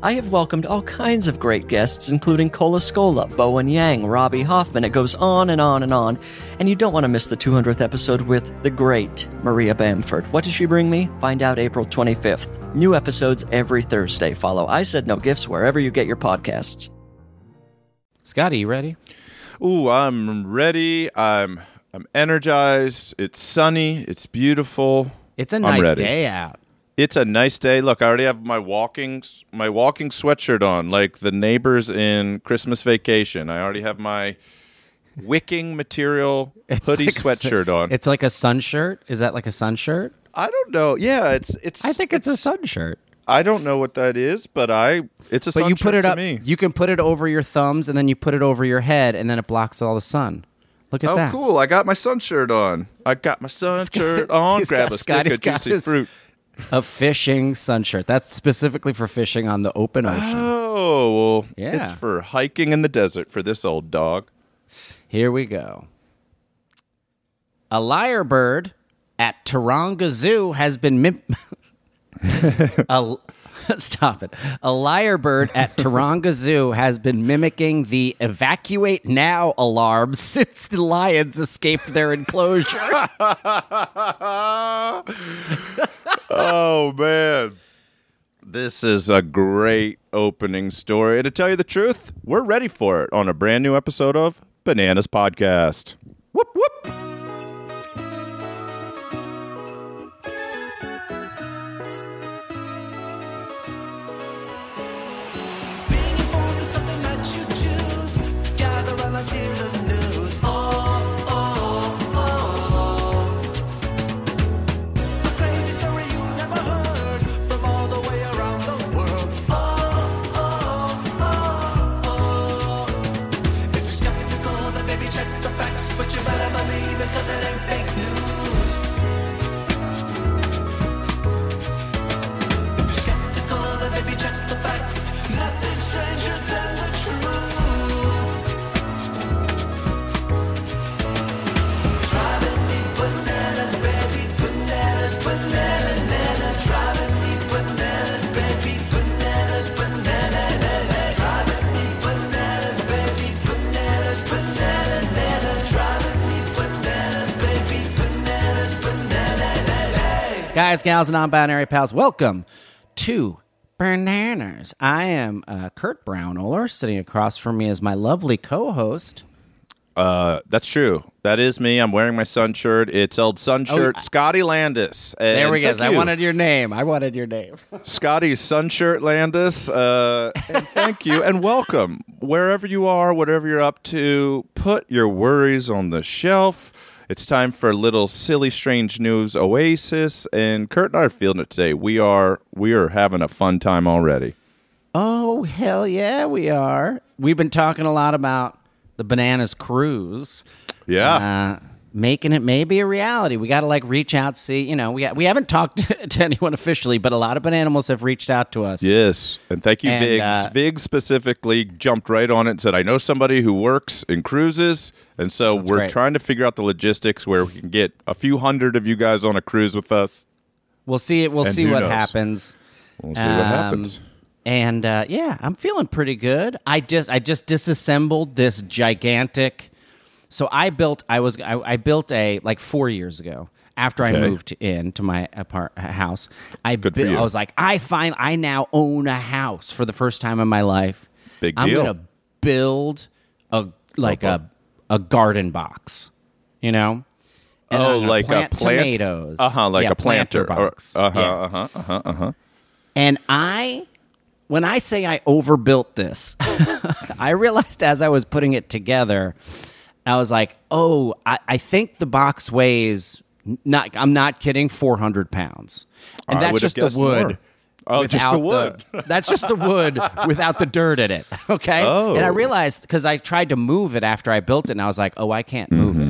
I have welcomed all kinds of great guests, including Cole Escola, Bowen Yang, Robbie Hoffman. It goes on and on and on. And you don't want to miss the 200th episode with the great Maria Bamford. What does she bring me? Find out April 25th. New episodes every Thursday. Follow I Said No Gifts wherever you get your podcasts. Scotty, you ready? Ooh, I'm ready. I'm I'm energized. It's sunny. It's beautiful. It's a I'm nice day out. It's a nice day. Look, I already have my walking my walking sweatshirt on, like the neighbors in Christmas Vacation. I already have my wicking material hoodie like a sweatshirt on. It's like a sun shirt. Is that like a sun shirt? I don't know. Yeah, it's it's. I think it's, a sun shirt. I don't know what that is, but I it's a. But sun you put it up. Me. You can put it over your thumbs, and then you put it over your head, and then it blocks all the sun. Look at Oh, that. Oh, cool! I got my sun shirt on. I got my sun shirt on. Grab a Scotty's stick of juicy fruit. A fishing sun shirt. That's specifically for fishing on the open oh, ocean. Oh, well, Yeah. it's for hiking in the desert for this old dog. Here we go. A lyrebird at Taronga Zoo has been mim- a, stop it. A lyrebird at Taronga Zoo has been mimicking the evacuate now alarm since the lions escaped their enclosure. Oh man. This is a great opening story. And to tell you the truth, we're ready for it on a brand new episode of Bananas Podcast. Whoop whoop. Guys, gals, and non binary pals, welcome to Bananas. I am uh, Kurt Braunohler. Sitting across from me is my lovely co host. Uh, that's true. That is me. I'm wearing my sun shirt. It's old sun shirt, I- Scotty Landis. Oh, There we go. I wanted your name. I wanted your name. Scotty's sun shirt Landis. Uh, and thank you and welcome. Wherever you are, whatever you're up to, put your worries on the shelf. It's time for a little silly, strange news oasis. And Kurt and I are feeling it today. We are we are having a fun time already. Oh, hell yeah, we are. We've been talking a lot about the Bananas Cruise. Yeah. Uh, making it maybe a reality. We got to like reach out, see, you know, we, we haven't talked to anyone officially, but a lot of Bananimals have reached out to us. Yes, and thank you, And, Viggs. uh, Viggs specifically jumped right on it and said, "I know somebody who works in cruises, and so we're great. trying to figure out the logistics where we can get a few hundred of you guys on a cruise with us. We'll see it. We'll And see what knows? happens. We'll see what Um, happens." And uh, yeah, I'm feeling pretty good. I just I just disassembled this gigantic. So I built I was I, I built a like four years ago after I moved in to my apart house. I Good for you. I was like I find I now own a house for the first time in my life. Big I'm deal. gonna build a like Oh, a a garden box, you know. And oh, like plant a plant, tomatoes. Uh huh, like Yeah, a planter. box. Uh huh. Yeah. Uh huh. Uh huh. Uh huh. And I, when I say I overbuilt this, I realized as I was putting it together, I was like, oh, I, I think the box weighs, not, I'm not kidding, 400 pounds. And I that's just the wood. more. Oh, just the wood. that's just the wood without the dirt in it. Okay. Oh. And I realized because I tried to move it after I built it, and I was like, oh, I can't move Mm-hmm. it.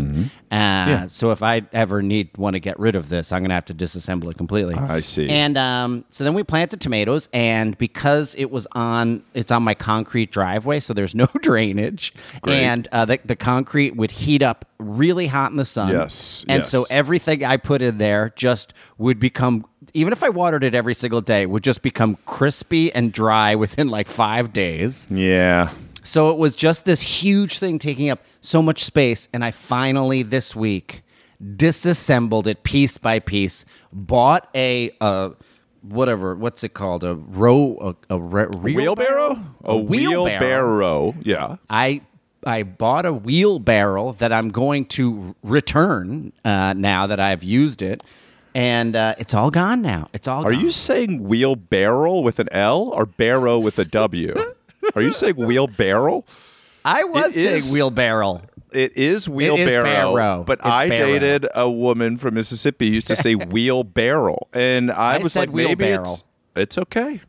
Uh, So if I ever need want to get rid of this, I'm going to have to disassemble it completely. I see. And um, so then we planted tomatoes, and because it was on, it's on my concrete driveway, so there's no drainage, Great. and uh, the the concrete would heat up really hot in the sun. Yes, and so everything I put in there just would become. Even if I watered it every single day, would just become crispy and dry within like five days. Yeah. So it was just this huge thing taking up so much space. And I finally, this week, disassembled it piece by piece, bought a, uh, whatever, what's it called? A row, a, a re- Wheelbarrow? A wheelbarrow. wheelbarrow. Yeah. I I bought a wheelbarrow that I'm going to return uh, now that I've used it, and uh, it's all gone now. It's all. Are gone. you saying wheelbarrow with an L or barrow with a W? Are you saying wheelbarrow? I was It saying is- wheelbarrow. It is wheelbarrow, barrow. but It's I barrow. dated a woman from Mississippi who used to say wheelbarrow, and I, I was like, maybe wheelbarrow. it's it's okay.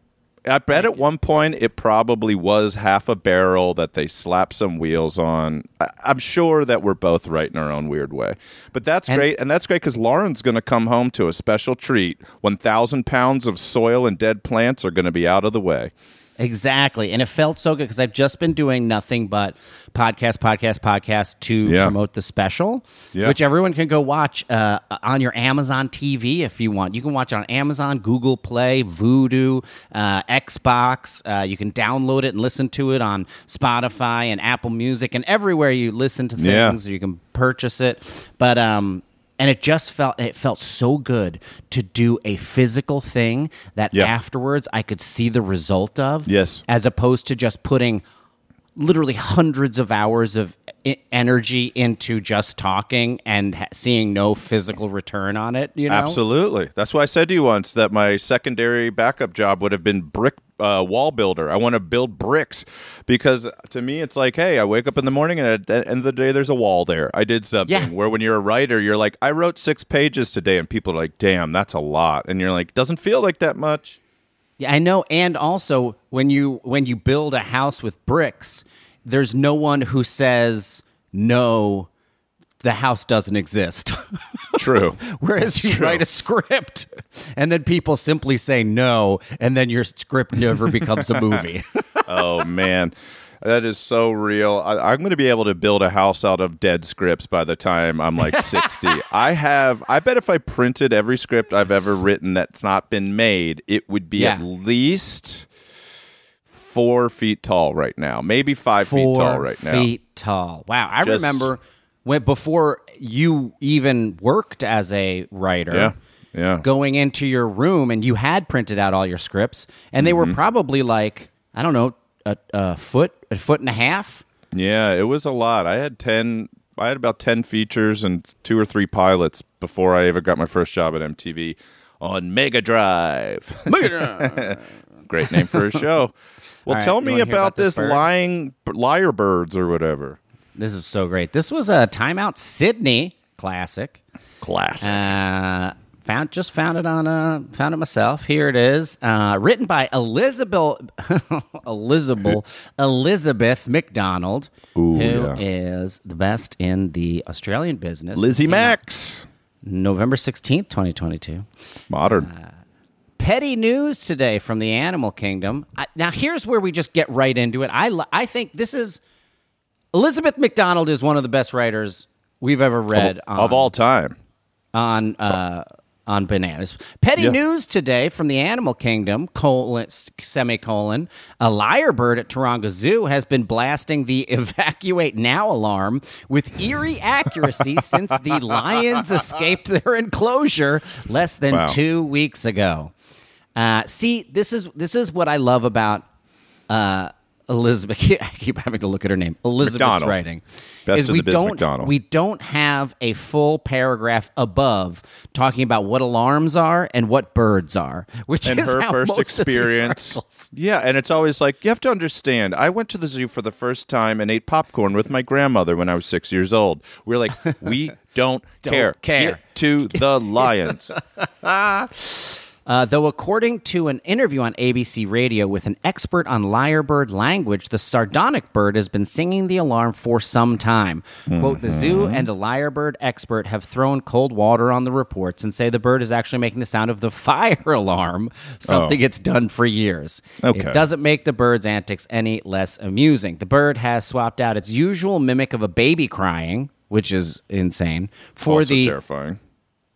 I bet at one point it probably was half a barrel that they slapped some wheels on. I, I'm sure that we're both right in our own weird way, but that's And- great, and that's great because Lauren's going to come home to a special treat. One thousand pounds of soil and dead plants are going to be out of the way. Exactly. And it felt so good because I've just been doing nothing but podcast, podcast, podcast to Yeah. promote the special, Yeah. which everyone can go watch uh, on your Amazon TV if you want. You can watch it on Amazon, Google Play, Vudu, uh, Xbox. Uh, you can download it and listen to it on Spotify and Apple Music and everywhere you listen to Yeah. things. You can purchase it. But, um, and it just felt it felt so good to do a physical thing that Yeah. afterwards I could see the result of. Yes. As opposed to just putting literally hundreds of hours of energy into just talking and ha- seeing no physical return on it, you know? Absolutely. That's why I said to you once that my secondary backup job would have been brick uh, wall builder. I want to build bricks because to me it's like, hey, I wake up in the morning and at the end of the day there's a wall there. I did something. Yeah. Where when you're a writer, you're like, I wrote six pages today, and people are like, damn, that's a lot, and you're like, doesn't feel like that much. Yeah, I know. And also, when you when you build a house with bricks, there's no one who says no. The house doesn't exist. True. Whereas you true. write a script, and then people simply say no, and then your script never becomes a movie. oh man that is so real I, i'm going to be able to build a house out of dead scripts by the time i'm like 60 i have i bet if i printed every script i've ever written that's not been made it would be at least four feet tall right now maybe five feet tall right now feet tall. Wow, I Just- remember when before you even worked as a writer. Yeah, yeah. Going into your room and you had printed out all your scripts, and they Mm-hmm. were probably like I don't know a, a foot, a foot and a half. yeah it was a lot i had 10 i had about 10 features and two or three pilots before i ever got my first job at mtv on mega drive Mega Drive. Great name for a show. Well, All right, tell me about about this this bird? lying liar birds or whatever. This is so great. This was a Time Out Sydney classic. Classic. Uh, found just found it on uh found it myself. Here it is. Uh, written by Elizabeth Elizabeth Elizabeth McDonald, Ooh, who yeah. is the best in the Australian business. Lizzie Max. November sixteenth, twenty twenty two. Modern. Petty news today from the animal kingdom. I, now, here's where we just get right into it. I, I think this is Elizabeth McDonald is one of the best writers we've ever read on, of all time. on uh, on bananas. Petty Yeah. news today from the animal kingdom: colon, semicolon. A lyrebird at Taronga Zoo has been blasting the "evacuate now" alarm with eerie accuracy since the lions escaped their enclosure less than Wow. two weeks ago. Uh, see, this is this is what I love about uh, Elizabeth. I keep having to look at her name. Elizabeth's McDonald. writing. Best is of we don't McDonald. we don't have a full paragraph above talking about what alarms are and what birds are, which And is her how first most of these experience. articles- Yeah, and it's always like, you have to understand, I went to the zoo for the first time and ate popcorn with my grandmother when I was six years old. We're like, we don't, Don't care. care. Get to the lions. Uh, though, according to an interview on ABC Radio with an expert on lyrebird language, the sardonic bird has been singing the alarm for some time. Quote, the zoo Mm-hmm. and a lyrebird expert have thrown cold water on the reports and say the bird is actually making the sound of the fire alarm, something it's done for years. Okay. It doesn't make the bird's antics any less amusing. The bird has swapped out its usual mimic of a baby crying, which is insane, for also the terrifying.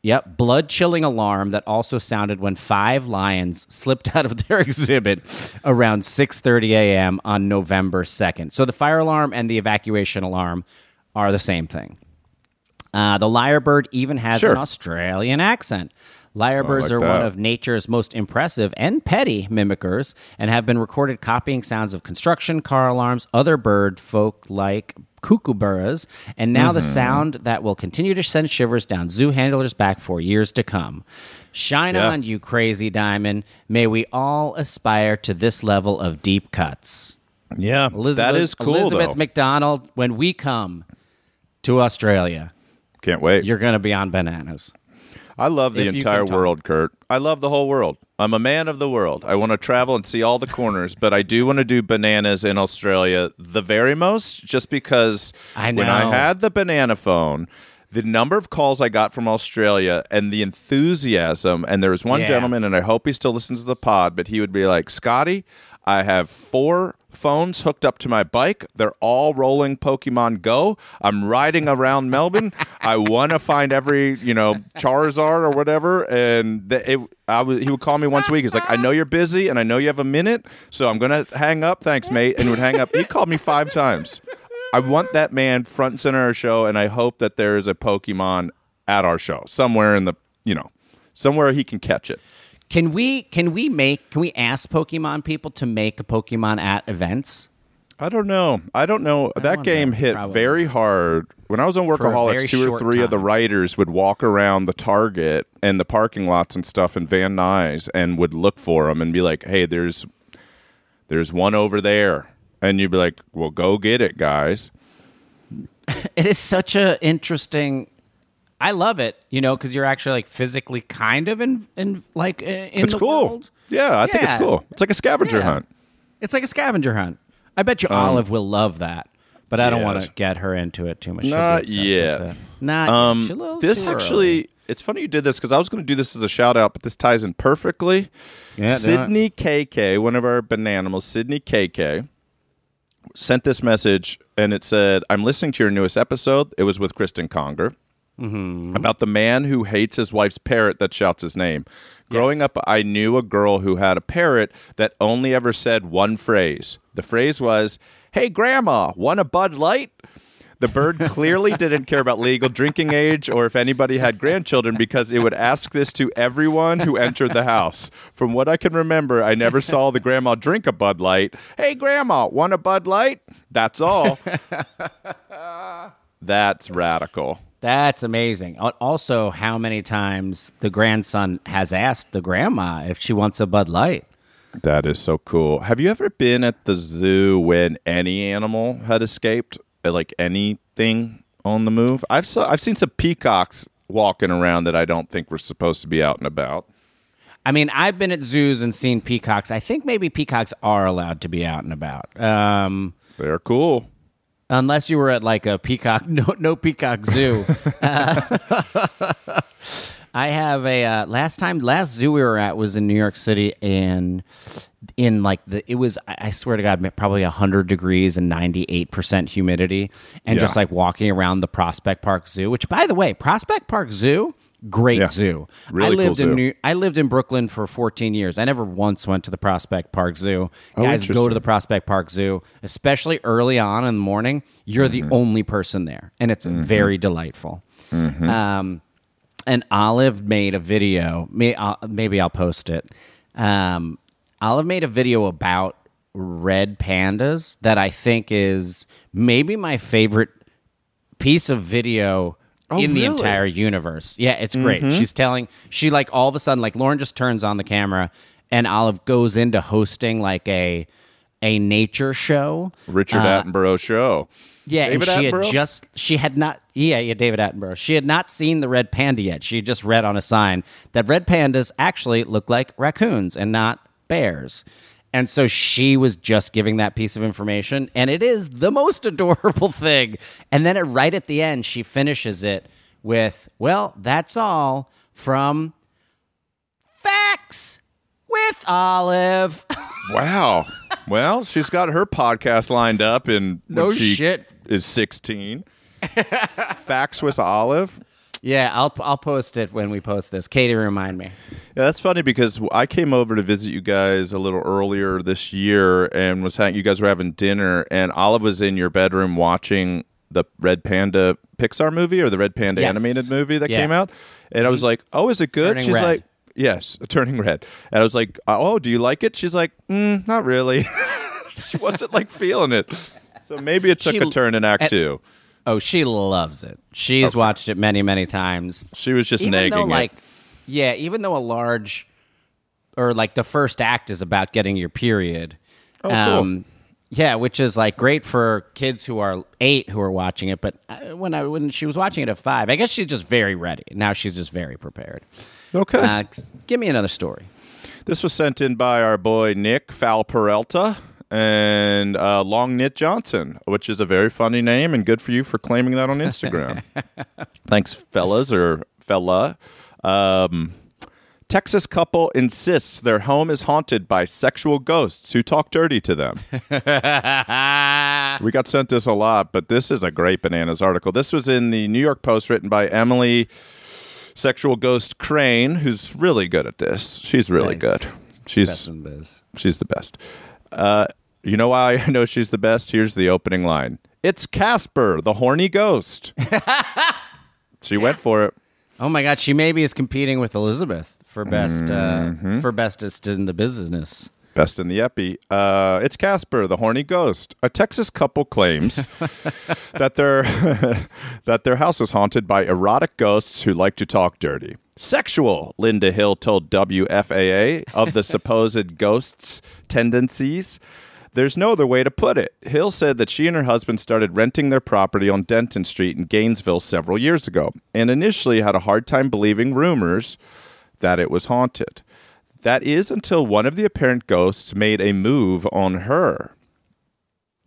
Yep, blood chilling alarm that also sounded when five lions slipped out of their exhibit around 6:30 a.m. on November 2nd. So the fire alarm and the evacuation alarm are the same thing. Uh, the lyrebird even has Sure. an Australian accent. Lyrebirds like are one of nature's most impressive and petty mimickers and have been recorded copying sounds of construction, car alarms, other bird folk like kookaburras, and now the Mm-hmm. sound that will continue to send shivers down zoo handlers' back for years to come. Shine Yeah. on, you crazy diamond. May we all aspire to this level of deep cuts. Yeah, Elizabeth, that is cool. Elizabeth though. McDonald, when we come to Australia, Can't wait. you're going to be on bananas. I love the If entire world, Kurt. I love the whole world. I'm a man of the world. I want to travel and see all the corners, but I do want to do bananas in Australia the very most, just because I when I had the banana phone, the number of calls I got from Australia and the enthusiasm, and there was one Yeah. gentleman, and I hope he still listens to the pod, but he would be like, Scotty, I have four phones hooked up to my bike. They're all rolling Pokemon Go. I'm riding around Melbourne. I want to find every, you know, Charizard or whatever. And the, it, I was, he would call me once a week. He's like, I know you're busy and I know you have a minute, so I'm going to hang up. Thanks, mate. And he would hang up. He called me five times. I want that man front and center of our show, and I hope that there is a Pokemon at our show somewhere in the, you know, somewhere he can catch it. Can we can we make can we ask Pokemon people to make a Pokemon at events? I don't know. I don't know. that wonder. game hit Probably. very hard. When I was on Workaholics, two or three of the writers would walk around the Target and the parking lots and stuff in Van Nuys and would look for them and be like, "Hey, there's there's one over there," and you'd be like, "Well, go get it, guys." It is such a interesting. I love it, you know, because you're actually like physically kind of in in like in It's the cool. world. Yeah, I think it's cool. It's like a scavenger Yeah. hunt. It's like a scavenger hunt. I bet you Olive will love that, but I don't want to get her into it too much. Not yet. Not Um, yet. She's a little this actually, early. it's funny you did this because I was going to do this as a shout out, but this ties in perfectly. Yeah. Sydney KK, one of our bananimals, Sydney KK, sent this message and it said, I'm listening to your newest episode. It was with Cristen Conger. Mm-hmm. About the man who hates his wife's parrot that shouts his name. Growing Yes. up, I knew a girl who had a parrot that only ever said one phrase. The phrase was, Hey, Grandma, want a Bud Light? The bird clearly didn't care about legal drinking age or if anybody had grandchildren because it would ask this to everyone who entered the house. From what I can remember, I never saw the grandma drink a Bud Light. Hey, Grandma, want a Bud Light? That's all. That's radical. That's amazing. Also, how many times the grandson has asked the grandma if she wants a Bud Light? That is so cool. Have you ever been at the zoo when any animal had escaped? Uh, Like anything on the move? I've saw, I've seen some peacocks walking around that I don't think were supposed to be out and about. I mean, I've been at zoos and seen peacocks. I think maybe peacocks are allowed to be out and about. Um, They're cool. Unless you were at like a peacock no no peacock zoo. Uh, i have a uh, last time last zoo we were at was in new york city and in like the it was i I swear to god probably 100 degrees and 98% humidity and just like walking around the prospect park zoo which by the way prospect park zoo great Yeah. zoo Really i cool lived zoo. in new i lived in brooklyn for 14 years i never once went to the prospect park zoo Oh, guys go to the Prospect Park Zoo, especially early on in the morning, you're Mm-hmm. the only person there, and it's very delightful. Mm-hmm. Um, and Olive made a video. May, uh, maybe I'll post it. Um, Olive made a video about red pandas that I think is maybe my favorite piece of video Oh, in the entire universe. Yeah, it's great. Mm-hmm. She's telling she like all of a sudden like Lauren just turns on the camera and Olive goes into hosting like a a nature show. Richard Uh, Attenborough show. Yeah, David and she had just she had not yeah yeah David Attenborough. She had not seen the red panda yet. She had just read on a sign that red pandas actually look like raccoons and not bears. And so she was just giving that piece of information, and it is the most adorable thing. And then, at, right at the end, she finishes it with, "Well, that's all from Facts with Olive." Wow. Well, she's got her podcast lined up and No she shit. is 16. Facts with Olive. Yeah, I'll I'll post it when we post this. Katie, remind me. Yeah, that's funny because I came over to visit you guys a little earlier this year and was you guys were having dinner and Olive was in your bedroom watching the Red Panda Pixar movie or the Red Panda Yes. animated movie that Yeah. came out. And I was like, "Oh, is it good?" Turning She's red. like, "Yes, turning red." And I was like, "Oh, do you like it?" She's like, mm, "Not really." she wasn't like feeling it. So maybe it took She- a turn in Act and- 2. Oh, she loves it. She's watched it many, many times. She was just even nagging though, it. like, yeah, even though a large or like the first act is about getting your period. Oh, cool. Yeah, which is like great for kids who are eight who are watching it. But uh, when I when she was watching it at five, I guess she's just very ready. Now she's just very prepared. Okay. Uh, give me another story. This was sent in by our boy Nick Foul Peralta and uh, Long Knit Johnson, which is a very funny name and good for you for claiming that on Instagram. Thanks, fellas or fella. Um, Texas couple insists their home is haunted by sexual ghosts who talk dirty to them. we got sent this a lot, but this is a great bananas article. This was in the New York Post, written by Emily Sexual Ghost Crane, who's really good at this. She's really Nice. good. She's Best in biz. she's the best. Uh, you know why I know she's the best? Here's the opening line. It's Casper, the horny ghost. she went for it. Oh my God, she maybe is competing with Elizabeth for best Mm-hmm. uh, for bestest in the business. Best in the epi. Uh, it's Casper, the horny ghost. A Texas couple claims that their that their house is haunted by erotic ghosts who like to talk dirty. Sexual, Linda Hill told WFAA of the supposed ghosts' tendencies. There's no other way to put it. Hill said that she and her husband started renting their property on Denton Street in Gainesville several years ago, and initially had a hard time believing rumors that it was haunted. That is until one of the apparent ghosts made a move on her.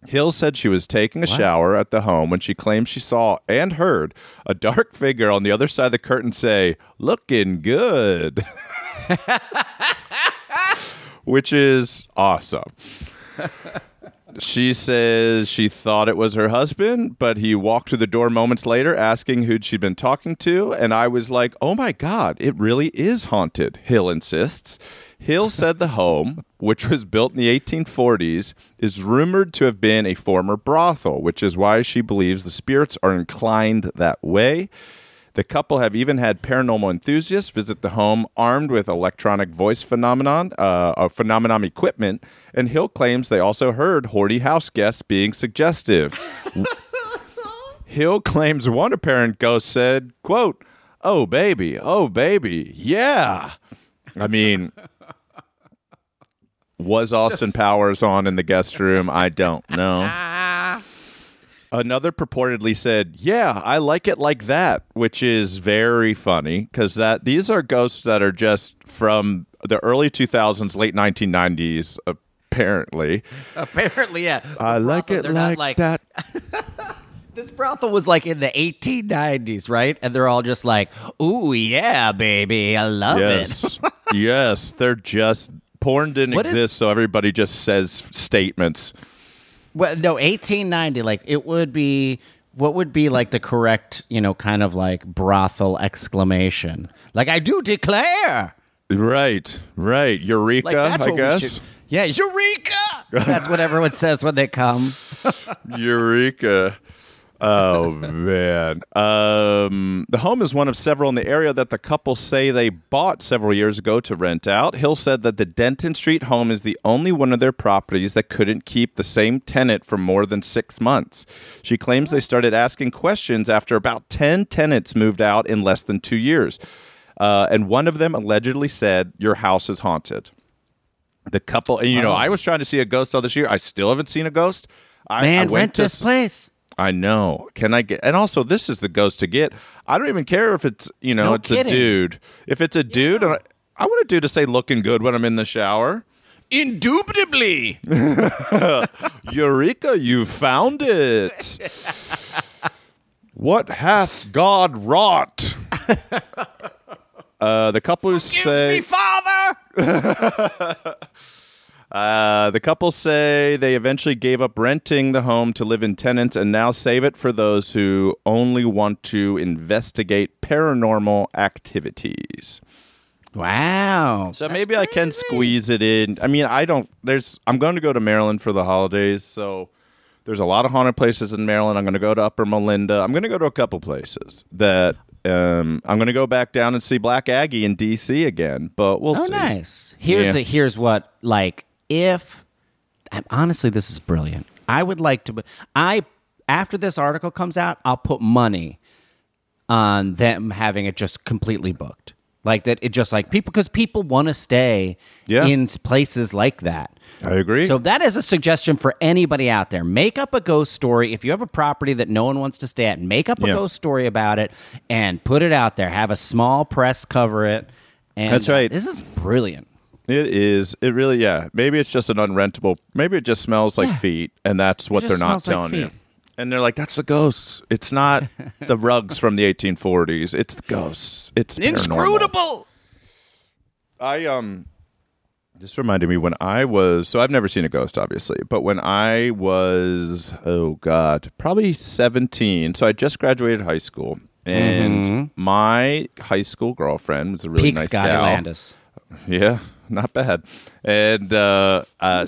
Hill said she was taking a shower at the home when she claimed she saw and heard a dark figure on the other side of the curtain say, Looking good. Which is awesome. She says she thought it was her husband, but he walked to the door moments later asking who'd she'd been talking to. And I was like, oh my God, it really is haunted, Hill insists. Hill said the home, which was built in the 1840s, is rumored to have been a former brothel, which is why she believes the spirits are inclined that way. The couple have even had paranormal enthusiasts visit the home armed with electronic voice phenomenon, uh, uh, phenomenon equipment, and Hill claims they also heard Horty house guests being suggestive. Hill claims one apparent ghost said, "quote Oh baby, oh baby, yeah." I mean, was Austin Powers on in the guest room? I don't know. Another purportedly said, "Yeah, I like it like that," which is very funny because that these are ghosts that are just from the early 2000s, late 1990s, apparently. Apparently, yeah. I like Brothel, it they're like, that. This brothel was like in the 1890s, right? And they're all just like, "Ooh, yeah, baby, I love it." Yes, yes, they're just porn didn't What is- exist, so everybody just says statements. Well, no, 1890. Like it would be. What would be like the correct, you know, kind of like brothel exclamation? Like I do declare. Right, right. Eureka, Like I guess. should- yeah, Eureka. that's what everyone says when they come. Eureka. Oh man. Um, the home is one of several in the area that the couple say they bought several years ago to rent out. Hill said that the Denton Street home is the only one of their properties that couldn't keep the same tenant for more than six months. She claims they started asking questions after about 10 tenants moved out in less than two years. Uh, and one of them allegedly said, Your house is haunted. The couple, and you know, I was trying to see a ghost all this year. I still haven't seen a ghost. I, I Man, went rent to this place. I know. Can I get? And also, this is the ghost to get. I don't even care if it's you know No it's kidding. a dude. If it's a dude, and I, I want a dude to say looking good when I'm in the shower. Indubitably. Eureka! You found it. what hath God wrought? Uh, the couple who say father. Uh, the couple say they eventually gave up renting the home to live in tenants and now save it for those who only want to investigate paranormal activities. Wow. So maybe I can squeeze it in. I mean, I don't. There's. I'm going to go to Maryland for the holidays, so there's a lot of haunted places in Maryland. I'm going to go to Upper Melinda. I'm going to go to a couple places that. Um, I'm going to go back down and see Black Aggie in D.C. again, but we'll Oh, see. nice. Here's Yeah. the here's what like if honestly this is brilliant. I would like to. I after this article comes out, I'll put money on them having it just completely booked. Like that, it just like people because people want to stay Yeah. in places like that. I agree. So that is a suggestion for anybody out there. Make up a ghost story. If you have a property that no one wants to stay at, make up a Yeah. ghost story about it and put it out there. Have a small press cover it. And That's right. This is brilliant. It is. It really. Yeah. Maybe it's just an unrentable. Maybe it just smells like Yeah. feet, and that's what they're not smells like telling you. And they're like, "That's the ghosts. It's not the rugs from the 1840s. It's the ghosts. It's paranormal." Inscrutable. I um. This reminded me when I was so I've never seen a ghost, obviously, but when I was oh god, probably seventeen. So I just graduated high school, and my high school girlfriend was a really Peak nice Scotty gal. Landis. Yeah, not bad. And uh, uh,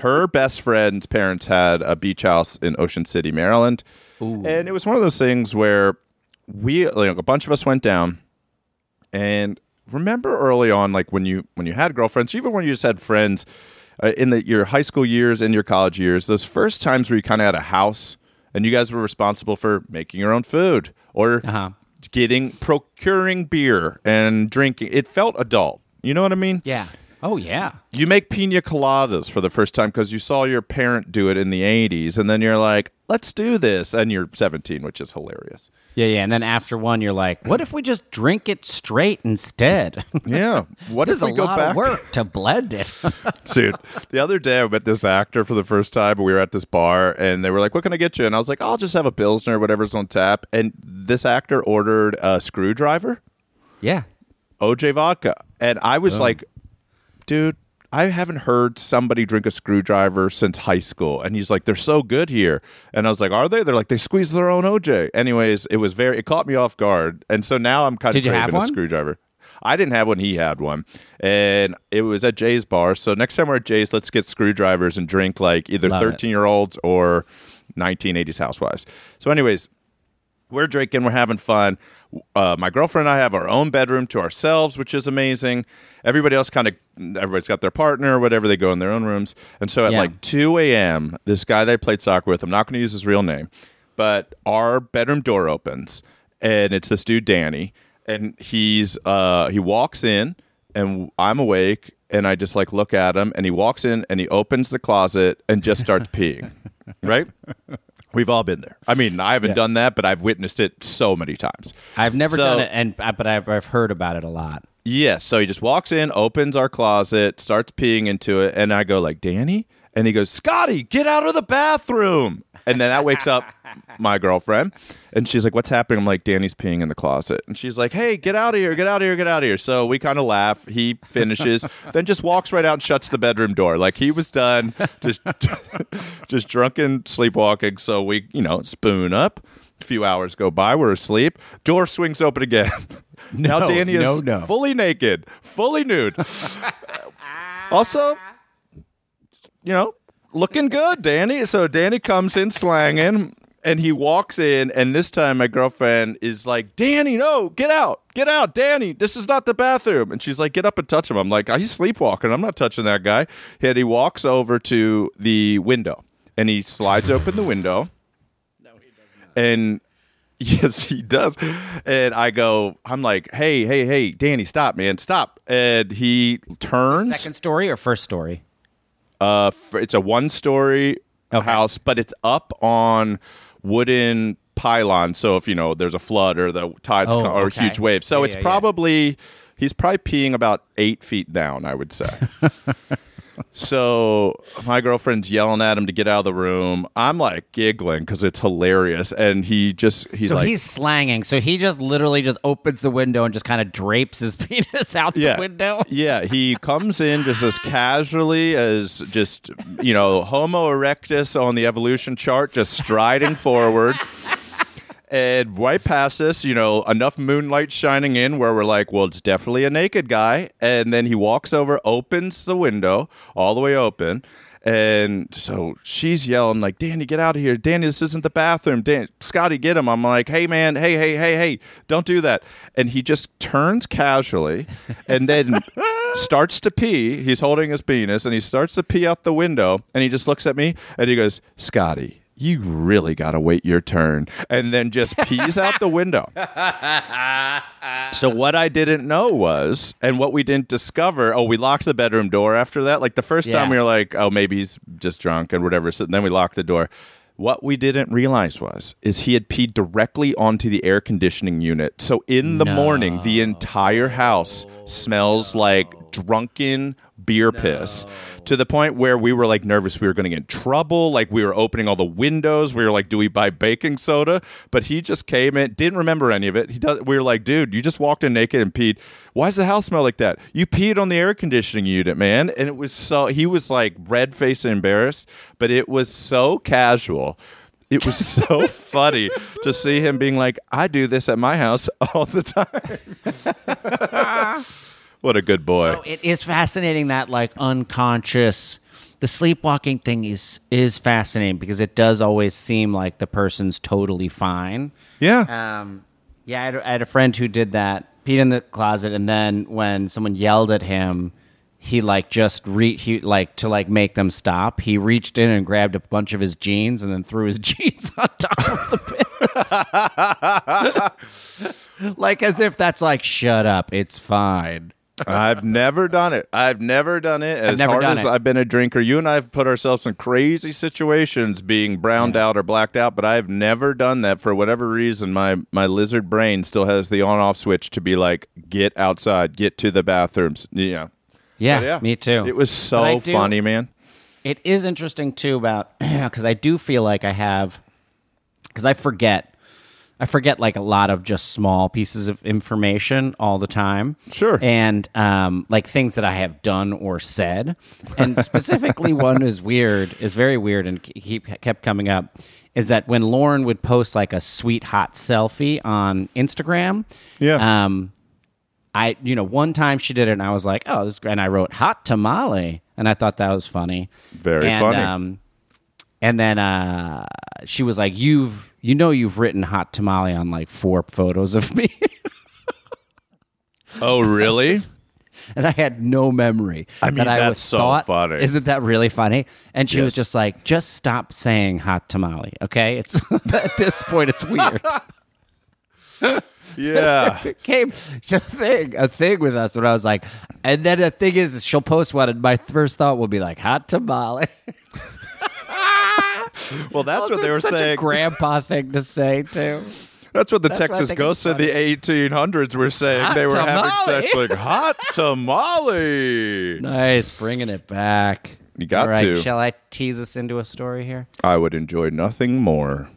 her best friend's parents had a beach house in Ocean City, Maryland. And it was one of those things where we, like, a bunch of us went down. And remember early on, like when you when you had girlfriends, even when you just had friends uh, in the, your high school years and your college years, those first times where you kind of had a house and you guys were responsible for making your own food or Uh-huh. getting procuring beer and drinking. It felt adult. You know what I mean? Yeah. Oh yeah. You make pina coladas for the first time because you saw your parent do it in the 80s, and then you're like, let's do this. And you're 17, which is hilarious. Yeah, yeah. And then after one, you're like, what if we just drink it straight instead? Yeah. What if a we go lot back? of work to blend it. Dude, the other day I met this actor for the first time. We were at this bar, and they were like, "What can I get you?" And I was like, oh, "I'll just have a pilsner, whatever's on tap." And this actor ordered a screwdriver, yeah. OJ vodka, and I was oh. like, "Dude." I haven't heard somebody drink a screwdriver since high school. And he's like, they're so good here. And I was like, are they? They're like, they squeeze their own OJ. Anyways, it was very, it caught me off guard. And so now I'm kind Did of craving a screwdriver. I didn't have one. He had one, and it was at Jay's bar. So next time we're at Jay's, let's get screwdrivers and drink like either Love thirteen year olds or nineteen eighties housewives. So, anyways, we're drinking, we're having fun. Uh, my girlfriend and I have our own bedroom to ourselves, which is amazing. Everybody else kind of, everybody's got their partner or whatever. They go in their own rooms. And so at Yeah. like 2 a.m., this guy that I played soccer with, I'm not going to use his real name, but our bedroom door opens and it's this dude, Danny. And he's, uh, he walks in and I'm awake and I just like look at him and he walks in and he opens the closet and just starts peeing. Right? We've all been there. I mean, I haven't Yeah. done that, but I've witnessed it so many times. I've never So- done it, and uh, but I've, I've heard about it a lot. Yes. So he just walks in, opens our closet, starts peeing into it, and I go like, "Danny," and he goes, "Scotty, get out of the bathroom!" And then that wakes up my girlfriend, and she's like, "What's happening?" I'm like, "Danny's peeing in the closet," and she's like, "Hey, get out of here! Get out of here! Get out of here!" So we kind of laugh. He finishes, then just walks right out and shuts the bedroom door, like he was done, just just drunken sleepwalking. So we, you know, spoon up. A few hours go by, we're asleep. Door swings open again. now No, Danny is no, no. fully naked, fully nude. also, you know, looking good, Danny. So Danny comes in slanging and he walks in, and this time my girlfriend is like, Danny, no, get out, get out, Danny, this is not the bathroom. And she's like, get up and touch him. I'm like, he's sleepwalking. I'm not touching that guy. And he walks over to the window and he slides open the window. no he does not And yes, he does. And I go, I'm like, hey, hey, hey, Danny, stop, man, stop. And he turns. Second story or first story? Uh, it's a one story Okay. house, but it's up on wooden pylon. So if you know there's a flood or the tides Oh, come, or okay. a huge wave, so Yeah, it's yeah, yeah. probably he's probably peeing about eight feet down. I would say. So my girlfriend's yelling at him to get out of the room. I'm like giggling because it's hilarious, and he just he's so like, he's slanging. So he just literally just opens the window and just kind of drapes his penis out yeah, the window. yeah. He comes in just as casually as just you know Homo erectus on the evolution chart, just striding forward. And right past us, you know, enough moonlight shining in where we're like, well, it's definitely a naked guy. And then he walks over, opens the window all the way open. And so she's yelling, like, Danny, get out of here. Danny, this isn't the bathroom. Dan- Scotty, get him. I'm like, hey, man, hey, hey, hey, hey, don't do that. And he just turns casually and then starts to pee. He's holding his penis and he starts to pee out the window. And he just looks at me and he goes, Scotty, you really got to wait your turn. And then just pees out the window. So what I didn't know was, and what we didn't discover, oh, we locked the bedroom door after that. Like the first time we were like, oh, maybe he's just drunk and whatever. So then we locked the door. What we didn't realize was, is he had peed directly onto the air conditioning unit. So in the morning, the entire house smells like drunken beer piss to the point where we were like nervous we were going to get in trouble. Like we were opening all the windows. We were like do we buy baking soda? But he just came in didn't remember any of it. He does we were like dude you just walked in naked and peed. Why does the house smell like that? You peed on the air conditioning unit man. And it was so he was like red faced and embarrassed but it was so casual. It was so funny to see him being like, I do this at my house all the time. what a good boy. Oh, it is fascinating that like unconscious the sleepwalking thing is is fascinating because it does always seem like the person's totally fine. Yeah. Um, yeah, I had, I had a friend who did that, peed in the closet, and then when someone yelled at him, he like just re he like to like make them stop. He reached in and grabbed a bunch of his jeans and then threw his jeans on top of the piss. like as if that's like shut up, it's fine. I've never done it. I've never done it. As hard as it. I've been a drinker, you and I have put ourselves in crazy situations being browned out or blacked out, but I've never done that for whatever reason. My my lizard brain still has the on off switch to be like, get outside, get to the bathrooms. Yeah. Yeah, yeah. me too. It was so do- funny, man. It is interesting too about because I do feel like I have because I forget I forget like a lot of just small pieces of information all the time. Sure. and um, like things that I have done or said, and specifically one is weird is very weird and keep kept coming up. Is that when Lauren would post like a sweet hot selfie on Instagram? Yeah. Um, I, you know, one time she did it, and I was like, "Oh, this is great." And I wrote "hot tamale," and I thought that was funny. Very and, funny. Um, and then uh, she was like, "You've, you know, you've written hot tamale on like four photos of me," Oh, really? and I had no memory. I mean, that I that's was so thought- funny. Isn't that really funny? And she was just like, "Just stop saying hot tamale, okay?" It's at this point, it's weird. yeah. became a thing, a thing with us when I was like, and then the thing is, she'll post one, and my first thought will be like, hot tamale. Well, that's Also, what they were saying. A grandpa thing to say too. That's what the That's Texas ghosts of the 1800s were saying. Hot they were having sex like hot tamale. Nice, bringing it back. You got All right, to. Shall I tease us into a story here? I would enjoy nothing more.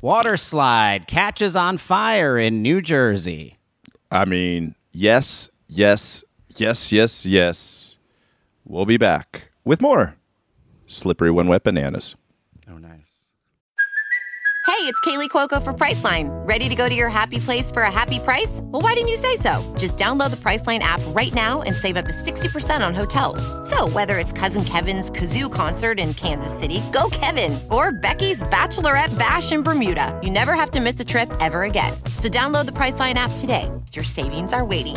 Water slide catches on fire in New Jersey. I mean, yes, yes, yes, yes, yes. We'll be back with more Slippery When Wet Bananas. Oh, nice. Hey, it's Kaley Cuoco for Priceline. Ready to go to your happy place for a happy price? Well, why didn't you say so? Just download the Priceline app right now and save up to 60% on hotels. So, whether it's Cousin Kevin's Kazoo concert in Kansas City, go Kevin, or Becky's Bachelorette Bash in Bermuda, you never have to miss a trip ever again. So, download the Priceline app today. Your savings are waiting.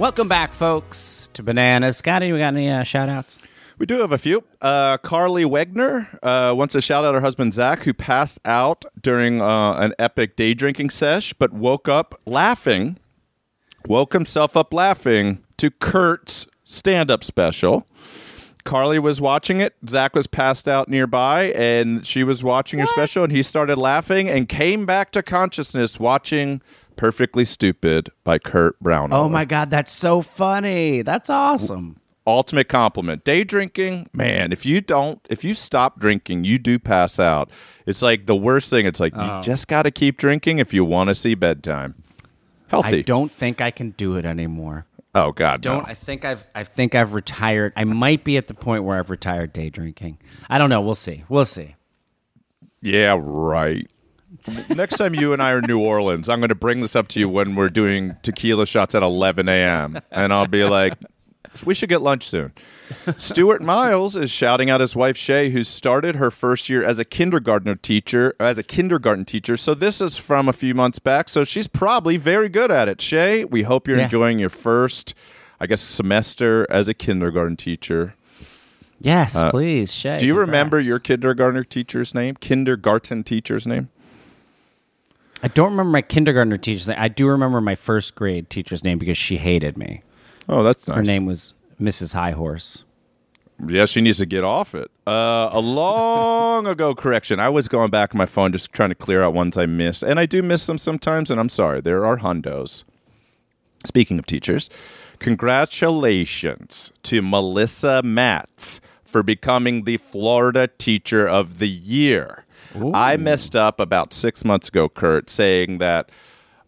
Welcome back, folks, to Bananas. Scotty, you got any uh, shout outs? We do have a few. Uh, Carly Wegner uh, wants to shout out her husband Zach, who passed out during uh, an epic day drinking sesh, but woke up laughing, woke himself up laughing to Kurt's stand up special. Carly was watching it. Zach was passed out nearby, and she was watching her special, and he started laughing and came back to consciousness watching Perfectly Stupid by Kurt Brown. Oh my God, that's so funny. That's awesome. ultimate compliment. Day drinking, man, if you don't if you stop drinking, you do pass out. It's like the worst thing. It's like Oh. you just got to keep drinking if you want to see bedtime. Healthy. I don't think I can do it anymore. oh god. Don't no. I think I've I think I've retired. I might be at the point where I've retired day drinking. I don't know. We'll see. We'll see. Yeah, right. Next time you and I are in New Orleans, I'm going to bring this up to you when we're doing tequila shots at 11 a.m. And I'll be like, we should get lunch soon. Stuart Miles is shouting out his wife Shay, who started her first year as a kindergartner teacher, as a kindergarten teacher. So this is from a few months back. So she's probably very good at it. Shay, we hope you're Yeah. enjoying your first, I guess, semester as a kindergarten teacher. Yes, please. Shay, Uh, Do you remember your kindergarten teacher's name? Kindergarten teacher's name? I don't remember my kindergartner teacher's name. I do remember my first grade teacher's name because she hated me. Oh, that's nice. Her name was Mrs. High Horse. Yeah, she needs to get off it. Uh, a long ago correction. I was going back on my phone just trying to clear out ones I missed, and I do miss them sometimes. And I'm sorry. There are hundos. Speaking of teachers, congratulations to Melissa Matz for becoming the Florida Teacher of the Year. I messed up about six months ago, Kurt, saying that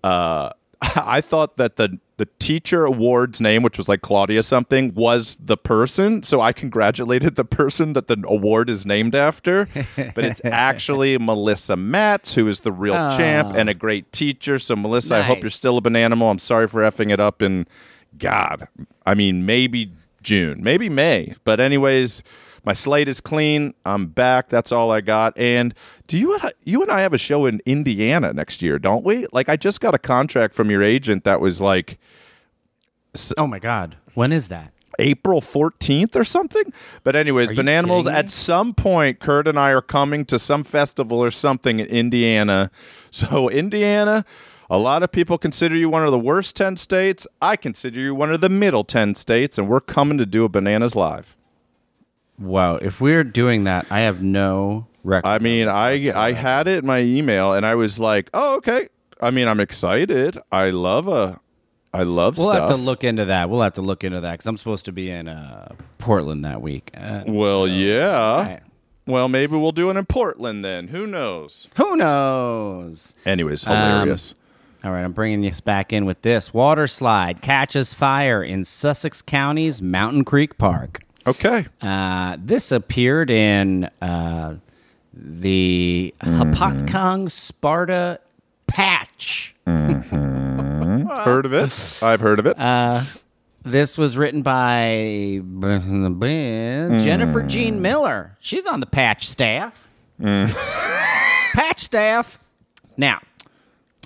uh, I thought that the the teacher awards name, which was like Claudia something, was the person. So I congratulated the person that the award is named after. But it's actually Melissa Matz, who is the real champ and a great teacher. So Melissa, I hope you're still a bananimal. I'm sorry for effing it up in God. I mean, maybe June, maybe May. But anyways, my slate is clean. I'm back. That's all I got. And do you and I, you and I have a show in Indiana next year, don't we? Like I just got a contract from your agent that was like Oh my God. When is that? April 14th or something. But anyways, Bananimals, at some point, Kurt and I are coming to some festival or something in Indiana. So, Indiana, a lot of people consider you one of the worst 10 states. I consider you one of the middle 10 states, and we're coming to do a Bananas Live. Wow. If we're doing that, I have no record. I mean, I I had it in my email, and I was like, "Oh, okay." I mean, I'm excited. I love a, I love We'll stuff. have to look into that. We'll have to look into that because I'm supposed to be in uh, Portland that week. Uh, Well, yeah. right. Well, maybe we'll do it in Portland then. Who knows? Who knows? Anyways, hilarious. All right, I'm bringing you back in with this. Water slide catches fire in Sussex County's Mountain Creek Park. Okay. Uh, this appeared in uh, the Hopatcong Sparta Patch. heard of it. I've heard of it. Uh, This was written by Jennifer Jean Miller. She's on the patch staff. patch staff. Now,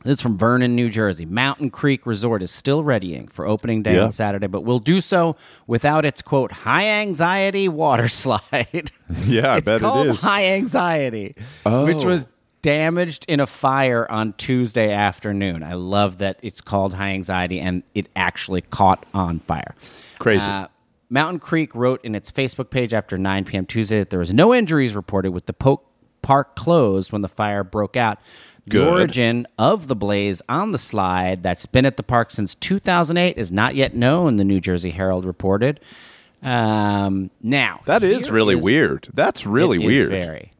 this is from Vernon, New Jersey. Mountain Creek Resort is still readying for opening day Yeah. on Saturday, but will do so without its quote high anxiety water slide. yeah, I it's bet called it is. high anxiety, which Oh. was damaged in a fire on Tuesday afternoon. I love that it's called high anxiety and it actually caught on fire. Crazy. Uh, Mountain Creek wrote in its Facebook page after 9 p.m. Tuesday that there was no injuries reported with the po- park closed when the fire broke out. The origin of the blaze on the slide that's been at the park since 2008 is not yet known, the New Jersey Herald reported. Um, now, that is really weird. That's really is weird. Very.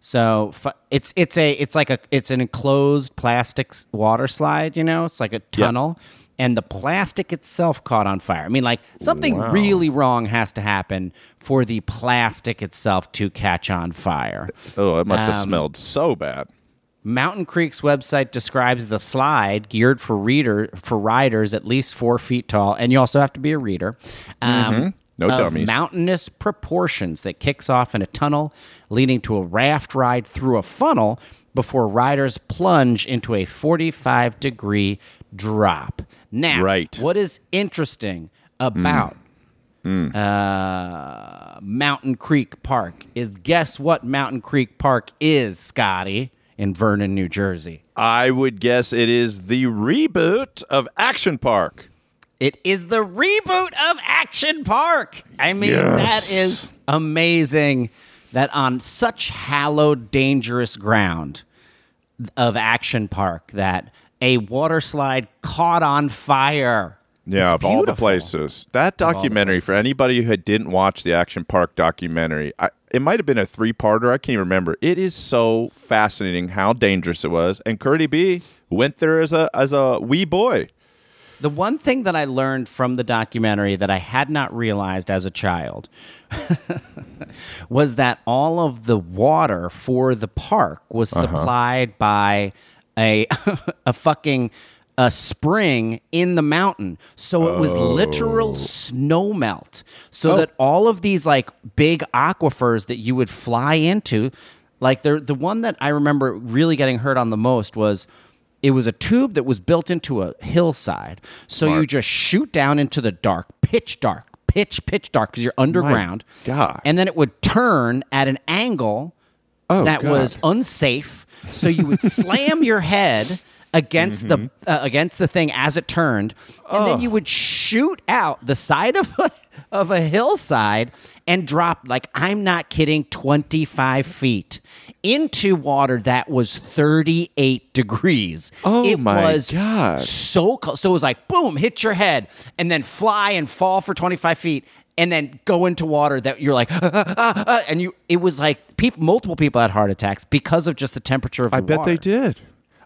So it's it's a it's like a it's an enclosed plastic water slide. You know, it's like a tunnel, and the plastic itself caught on fire. I mean, like something really wrong has to happen for the plastic itself to catch on fire. Oh, it must have Um, smelled so bad. Mountain Creek's website describes the slide geared for reader for riders at least four feet tall, and you also have to be a reader. Um, No of dummies. mountainous proportions that kicks off in a tunnel, leading to a raft ride through a funnel before riders plunge into a 45 degree drop. Now, Right. what is interesting about uh, Mountain Creek Park is guess what Mountain Creek Park is, Scotty, in Vernon, New Jersey? I would guess it is the reboot of Action Park. It is the reboot of Action Park. I mean, Yes. that is amazing that on such hallowed, dangerous ground of Action Park that a water slide caught on fire. Yeah, of all the places. That documentary, for anybody who had, didn't watch the Action Park documentary, I, it might have been a three parter. I can't even remember. It is so fascinating how dangerous it was. And Curdy B went there as a as a wee boy. The one thing that I learned from the documentary that I had not realized as a child was that all of the water for the park was uh-huh. supplied by a a fucking a spring in the mountain. So it was literal oh. snow melt. So oh. that all of these like big aquifers that you would fly into, like the the one that I remember really getting hurt on the most was it was a tube that was built into a hillside. So you just shoot down into the dark, pitch dark, pitch, pitch dark because you're underground. God. And then it would turn at an angle oh, that God. was unsafe. So you would slam your head against the mm-hmm. uh, against the thing as it turned, and then you would shoot out the side of a, of a hillside and drop like I'm not kidding, twenty five feet into water that was thirty eight degrees. Oh it my was God. so cold. So it was like boom, hit your head, and then fly and fall for twenty five feet. And then go into water that you're like, uh, uh, uh, and you. It was like people, multiple people had heart attacks because of just the temperature of the I bet water. they did.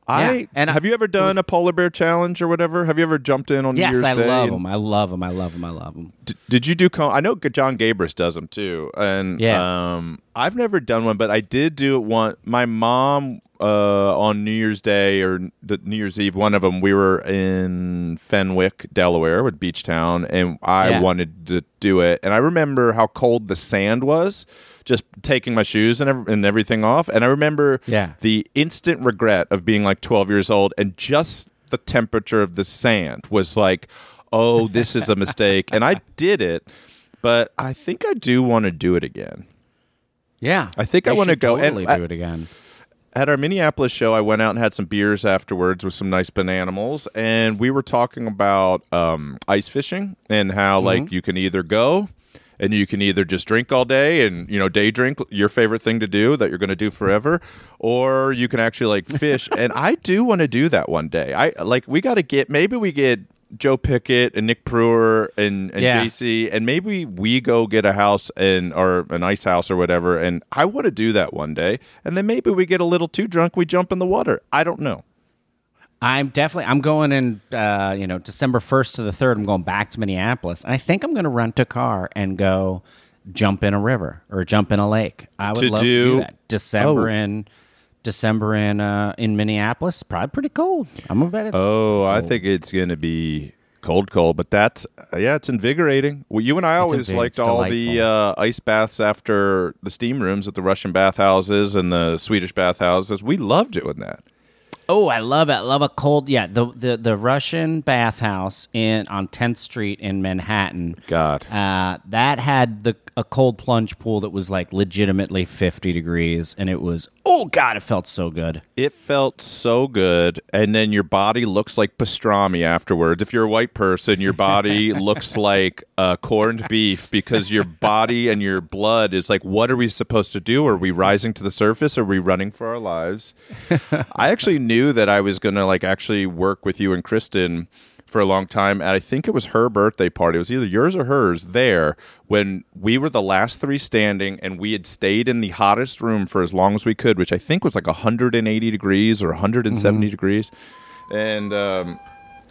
I Yeah, and I- have you ever done was- a polar bear challenge or whatever? Have you ever jumped in on New Yes, Year's I Day? love them. I love them. I love them. I love them. D- did you do? Com- I know John Gabrus does them too, and Yeah. um, I've never done one, but I did do it one. My mom uh, on New Year's Day or the New Year's Eve, one of them, we were in Fenwick, Delaware, with Beach Town, and I Yeah. wanted to do it, and I remember how cold the sand was. Just taking my shoes and, ev- and everything off, and I remember Yeah. the instant regret of being like 12 years old and just the temperature of the sand was like, oh, this is a mistake. and I did it, but I think I do want to do it again. Yeah, I think I wanna should go, and Totally I- do it again. At our Minneapolis show, I went out and had some beers afterwards with some nice bananimals, and we were talking about um, ice fishing and how like you can either go and you can either just drink all day and you know day drink your favorite thing to do that you're going to do forever, or you can actually like fish. and I do want to do that one day. I like we got to get maybe we get Joe Pickett and Nick Brewer and, and Yeah. JC, and maybe we go get a house and or an ice house or whatever. And I want to do that one day, and then maybe we get a little too drunk, we jump in the water. I don't know. I'm definitely. I'm going in. Uh, you know, December first to the third. I'm going back to Minneapolis, and I think I'm going to rent a car and go jump in a river or jump in a lake. I would To love to do- do that. December Oh. in December in uh, in Minneapolis. Probably pretty cold. I'm gonna bet it's. Oh, I think it's going to be cold, cold, but that's uh, yeah, it's invigorating. Well, you and I always liked all the uh, ice baths after the steam rooms at the Russian bathhouses and the Swedish bathhouses. We loved doing that. Oh, I love it. I love a cold. Yeah, the the, the Russian bathhouse in on 10th Street in Manhattan. God. uh, that had the a cold plunge pool that was like legitimately 50 degrees, and it was oh god, it felt so good. It felt so good, and then your body looks like pastrami afterwards. If you're a white person, your body looks like uh, corned beef because your body and your blood is like, what are we supposed to do? Are we rising to the surface? Are we running for our lives? I actually knew that I was gonna like actually work with you and Cristen for a long time, and I think it was her birthday party. It was either yours or hers there when we were the last three standing, and we had stayed in the hottest room for as long as we could, which I think was like 180 degrees or 170 degrees, and um,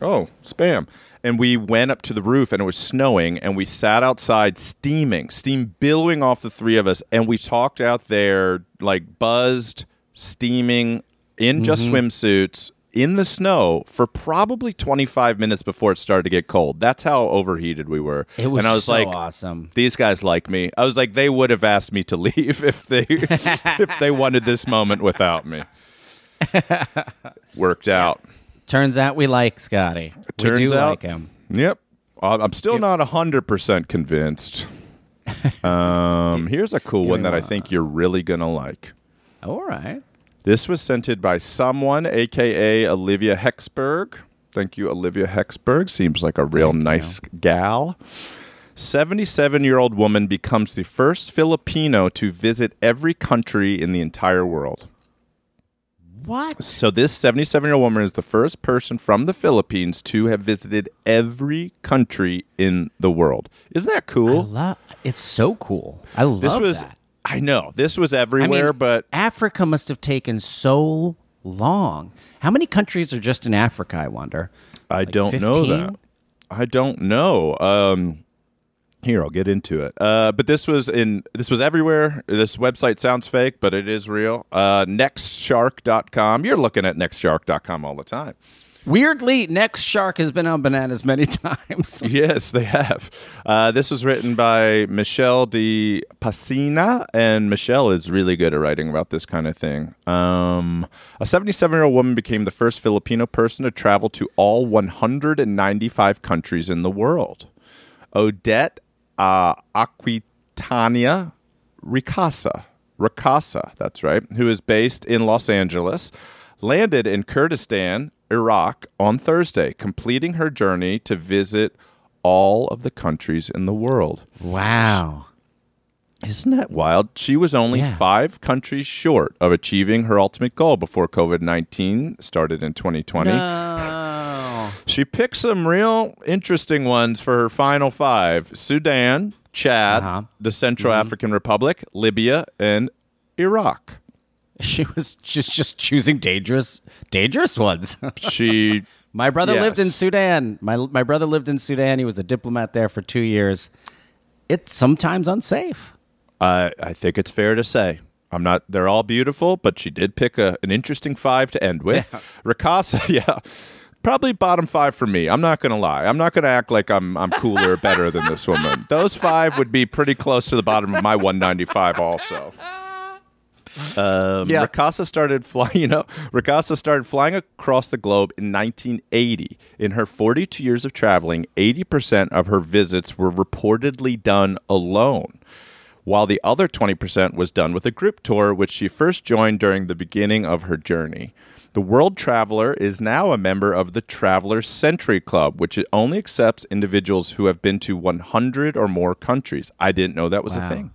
oh, spam. And we went up to the roof and it was snowing and we sat outside steaming, steam billowing off the three of us. And we talked out there like buzzed, steaming in just swimsuits in the snow for probably 25 minutes before it started to get cold. That's how overheated we were. It was and I was so like, awesome. these guys like me. I was like, they would have asked me to leave if they if they wanted this moment without me. Worked out. Turns out we like Scotty. Turns we do out, like him. Yep. Uh, I'm still not 100% convinced. Um, here's a cool one that I think you're really going to like. All right. This was sent in by someone, aka Olivia Hexberg. Thank you, Olivia Hexberg. Seems like a real nice gal. 77 year old woman becomes the first Filipino to visit every country in the entire world. What? So, this 77 year old woman is the first person from the Philippines to have visited every country in the world. Isn't that I cool? love. It's so cool. I love this was, that. I know, this was I everywhere, mean, but Africa must have taken so long. How many countries are just in Africa? I wonder. I Like don't know that. I don't know. Um, here, I'll get into it. Uh, but this was in this was everywhere. This website sounds fake, but it is real. Uh, nextshark.com. You're looking at nextshark.com all the time. Weirdly, Next Shark has been on bananas many times. Yes, they have. Uh, this was written by Michelle De Pacina, and Michelle is really good at writing about this kind of thing. Um, a 77 year old woman became the first Filipino person to travel to all 195 countries in the world. Odette uh, Aquitania Ricasa, Ricasa, that's right, who is based in Los Angeles, landed in Kurdistan, Iraq on Thursday, completing her journey to visit all of the countries in the world. Wow. Isn't that wild? She was only Yeah. five countries short of achieving her ultimate goal before COVID 19 started in 2020. No. She picked some real interesting ones for her final five Sudan, Chad, Uh-huh. the Central African Republic, Libya, and Iraq. She was just just choosing dangerous dangerous ones. She, my brother lived in Sudan. My my brother lived in Sudan. He was a diplomat there for 2 years. It's sometimes unsafe. uh, I think it's fair to say. I'm not, they're all beautiful, but she did pick a, an interesting five to end with. Ricasa, yeah. Probably bottom five for me. I'm not gonna lie. I'm not gonna act like I'm I'm cooler or better than this woman. Those five would be pretty close to the bottom of my 195 also. Um, Yeah. Ricasa started flying. You know, Ricasa started flying across the globe in 1980. In her 42 years of traveling, 80% of her visits were reportedly done alone, while the other 20% was done with a group tour, which she first joined during the beginning of her journey. The World Traveler is now a member of the Traveler Century Club, which only accepts individuals who have been to 100 or more countries. I didn't know that was a Wow. thing.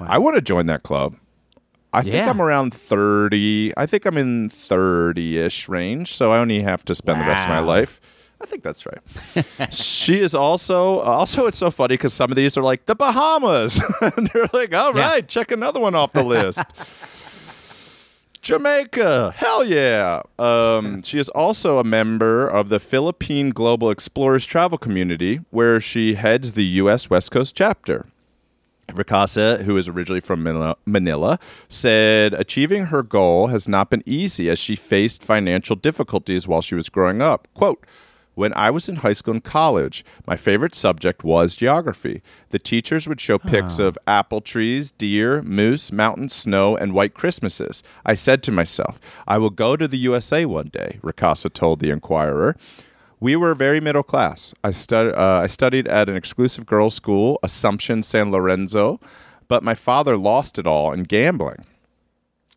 I want to join that club. I think I'm around 30. I think I'm in 30 ish range. So I only have to spend the rest of my life. I think that's right. she is also, also, it's so funny because some of these are like the Bahamas. and they're like, all Yeah. right, check another one off the list. Jamaica, hell yeah. Um, she is also a member of the Philippine Global Explorers Travel Community, where she heads the U.S. West Coast chapter. Ricasa, who is originally from Manila, said achieving her goal has not been easy as she faced financial difficulties while she was growing up. Quote, when I was in high school and college, my favorite subject was geography. The teachers would show pics of apple trees, deer, moose, mountains, snow, and white Christmases. I said to myself, I will go to the USA one day, Ricasa told the Inquirer. We were very middle class. I, stu- uh, I studied at an exclusive girls' school, Assumption San Lorenzo, but my father lost it all in gambling.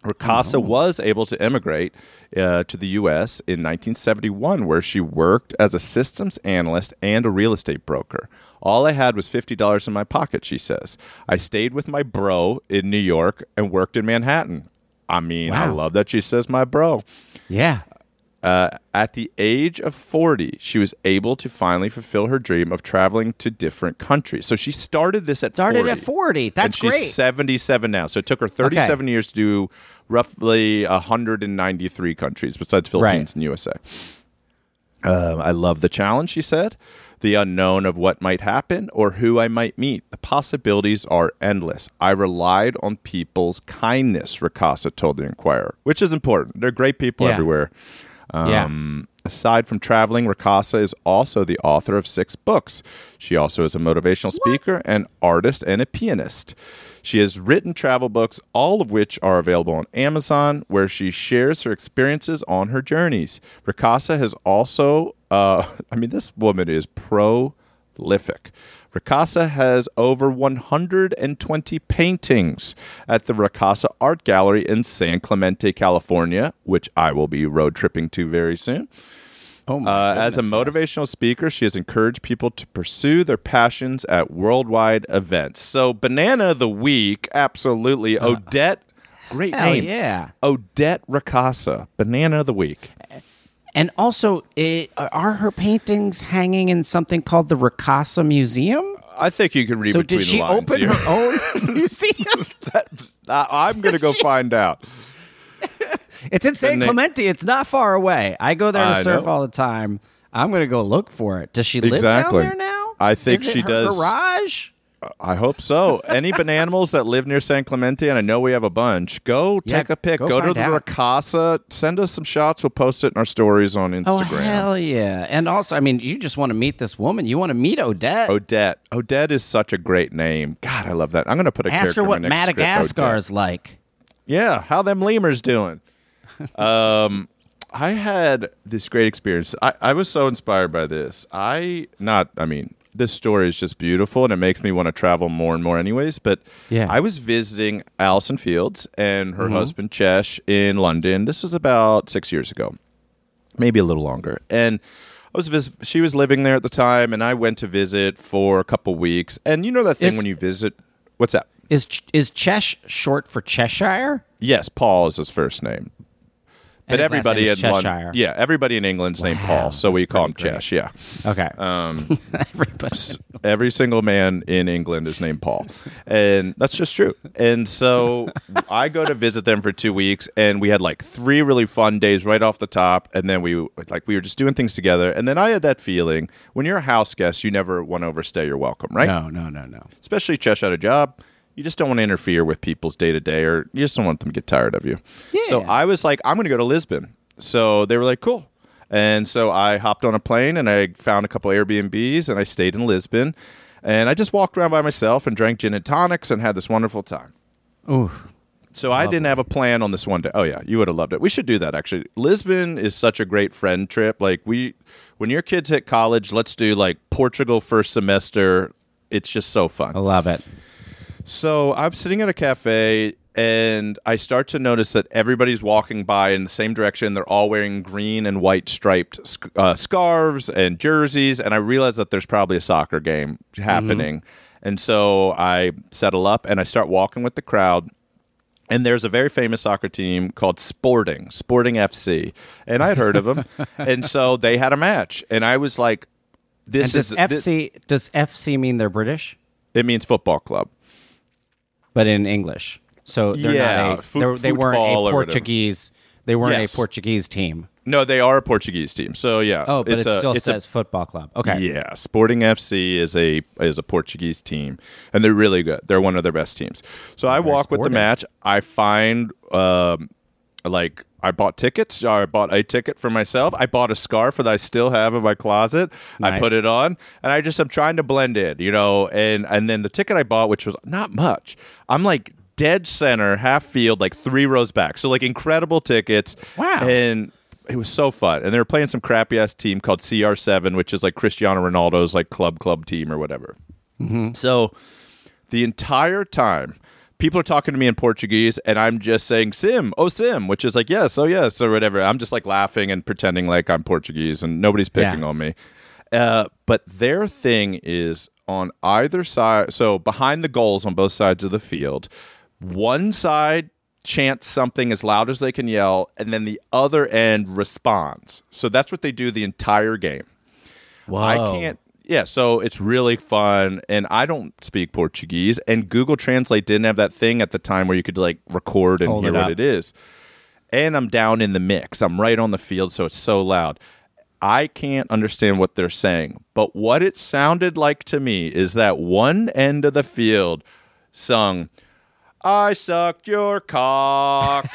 Ricasa was able to immigrate uh, to the U.S. in 1971, where she worked as a systems analyst and a real estate broker. All I had was $50 in my pocket, she says. I stayed with my bro in New York and worked in Manhattan. I mean, I love that she says my bro. Yeah. Uh, at the age of 40, she was able to finally fulfill her dream of traveling to different countries. So she started this at Started 40. at 40. and she's great. 77 now. So it took her 37 years to do roughly 193 countries besides Philippines Right. and USA. Um, I love the challenge, she said. The unknown of what might happen or who I might meet. The possibilities are endless. I relied on people's kindness, Ricasa told the Inquirer, which is important. They're great people Yeah. everywhere. Um, Aside from traveling, Ricasa is also the author of six books. She also is a motivational speaker, an artist, and a pianist. She has written travel books, all of which are available on Amazon, where she shares her experiences on her journeys. Ricasa has also, uh, I mean, this woman is prolific. Ricasa has over 120 paintings at the Ricasa Art Gallery in San Clemente, California, which I will be road tripping to very soon. Oh my Uh, as a yes. motivational speaker, she has encouraged people to pursue their passions at worldwide events. So, Banana of the Week, absolutely. Odette, great Uh, name. yeah. Odette Ricasa, Banana of the Week. And also, it, are her paintings hanging in something called the Ricasa Museum? I think you can read So between did she the lines open here. her own museum? Uh, I'm going to go find out. It's in San And they- It's not far away. I go there to I surf know. all the time. I'm going to go look for it. Does she live Exactly. down there now? I think Is she her does. Garage? I hope so. Any bananimals that live near San Clemente, and I know we have a bunch, go Yeah, take a pic. go Go, to the out. Ricasa. Send us some shots. We'll post it in our stories on Instagram. Oh Instagram. hell yeah! And also, I mean, you just want to meet this woman. You want to meet Odette. Odette. Odette is such a great name. God, I love that. I'm going to put a Ask her what Madagascar is like. Yeah, how them lemurs doing? um, I had this great experience. I, I was so inspired by this. I not. I mean, this story is just beautiful, and it makes me want to travel more and more. Anyways, but Yeah. I was visiting Alison Fields and her mm-hmm. husband Chesh in London. This was about six years ago, maybe a little longer, and. I was vis- she was living there at the time, and I went to visit for a couple weeks. And you know that thing Is- when you visit, what's that? Is is Chesh short for Cheshire? Yes, Paul is his first name. But everybody in London, yeah, everybody in England's named Paul, so we call him great. Chesh. Yeah, Okay. um, Everybody. every single man in England is named Paul, and that's just true. And so I go to visit them for two weeks, and we had like three really fun days right off the top, and then we like we were just doing things together, and then I had that feeling when you're a house guest, you never want to overstay your welcome, right? No, no, no, no. especially Chesh had a job. You just don't want to interfere with people's day to day, or you just don't want them to get tired of you. Yeah. So I was like, I'm going to go to Lisbon. So they were like, cool. And so I hopped on a plane and I found a couple Airbnbs and I stayed in Lisbon. And I just walked around by myself and drank gin and tonics and had this wonderful time. Ooh. So I didn't have a plan on this one day. Oh yeah, you would have loved it. We should do that actually. Lisbon is such a great friend trip. Like we when your kids hit college, let's do like Portugal first semester. It's just so fun. I love it. So I'm sitting at a cafe and I start to notice that everybody's walking by in the same direction. They're all wearing green and white striped sc- uh, scarves and jerseys. And I realize that there's probably a soccer game happening. And so I settle up and I start walking with the crowd. And there's a very famous soccer team called Sporting, Sporting FC. And I had heard of them. and so they had a match. And I was like, this does is this- FC does FC mean they're British, it means football club. But in English? So they're Yeah, not a, foot- they're, they weren't a. Portuguese. They weren't Yes. a Portuguese team. No, they are a Portuguese team. So yeah. Oh, but it's it still a- says football club. Okay. Yeah, Sporting FC is a is a Portuguese team, and they're really good. They're one of their best teams. So I walk with the match. I find um, like I bought tickets. I bought a ticket for myself. I bought a scarf that I still have in my closet. I put it on, and I just am trying to blend in, you know. And and then the ticket I bought, which was not much, I'm like dead center, half field, like three rows back. So like incredible tickets. Wow. And it was so fun. And they were playing some crappy ass team called CR7, which is like Cristiano Ronaldo's like club club team or whatever. Mm-hmm. So the entire time, people are talking to me in Portuguese, and I'm just saying "sim," "oh sim," which is like "yes," "oh yes," or whatever. I'm just like laughing and pretending like I'm Portuguese, and nobody's picking Yeah. on me. Uh, but their thing is on either side. So behind the goals on both sides of the field, one side chants something as loud as they can yell, and then the other end responds. So that's what they do the entire game. Whoa. I can't. Yeah, so it's really fun, and I don't speak Portuguese, and Google Translate didn't have that thing at the time where you could like record and Hold hear it what up. it is. And I'm down in the mix. I'm right on the field, so it's so loud. I can't understand what they're saying, but what it sounded like to me is that one end of the field sung, "I sucked your cock."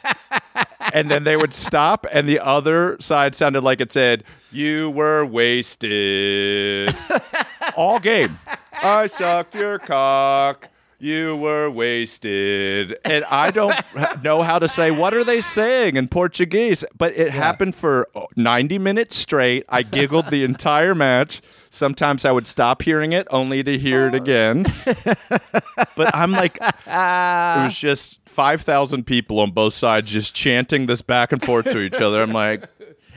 and then they would stop, and the other side sounded like it said, "You were wasted." All game. I sucked your cock. You were wasted. And I don't know how to say what are they saying in Portuguese, but it happened for 90 minutes straight. I giggled the entire match. Sometimes I would stop hearing it only to hear it oh. again. but I'm like it was just 5,000 people on both sides just chanting this back and forth to each other. I'm like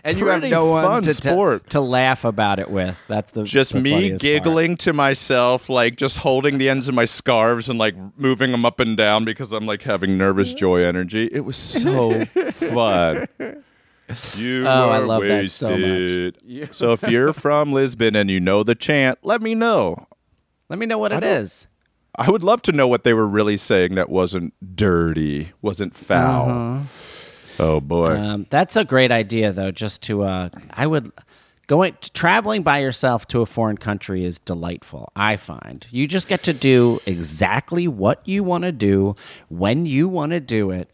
and you have no one fun to, to- sport. to laugh about it with. That's the just the me funniest part. giggling to myself, like just holding the ends of my scarves and like moving them up and down because I'm like having nervous joy energy. It was so fun. You Oh, I are love that so much. wasted. So, if you're from Lisbon and you know the chant, let me know. Let me know what it don't- I would love to know what they were really saying that wasn't dirty, wasn't foul. Uh-huh. Oh boy. Um, that's a great idea, though. Just to, uh, I would going traveling by yourself to a foreign country is delightful. I find you just get to do exactly what you want to do when you want to do it,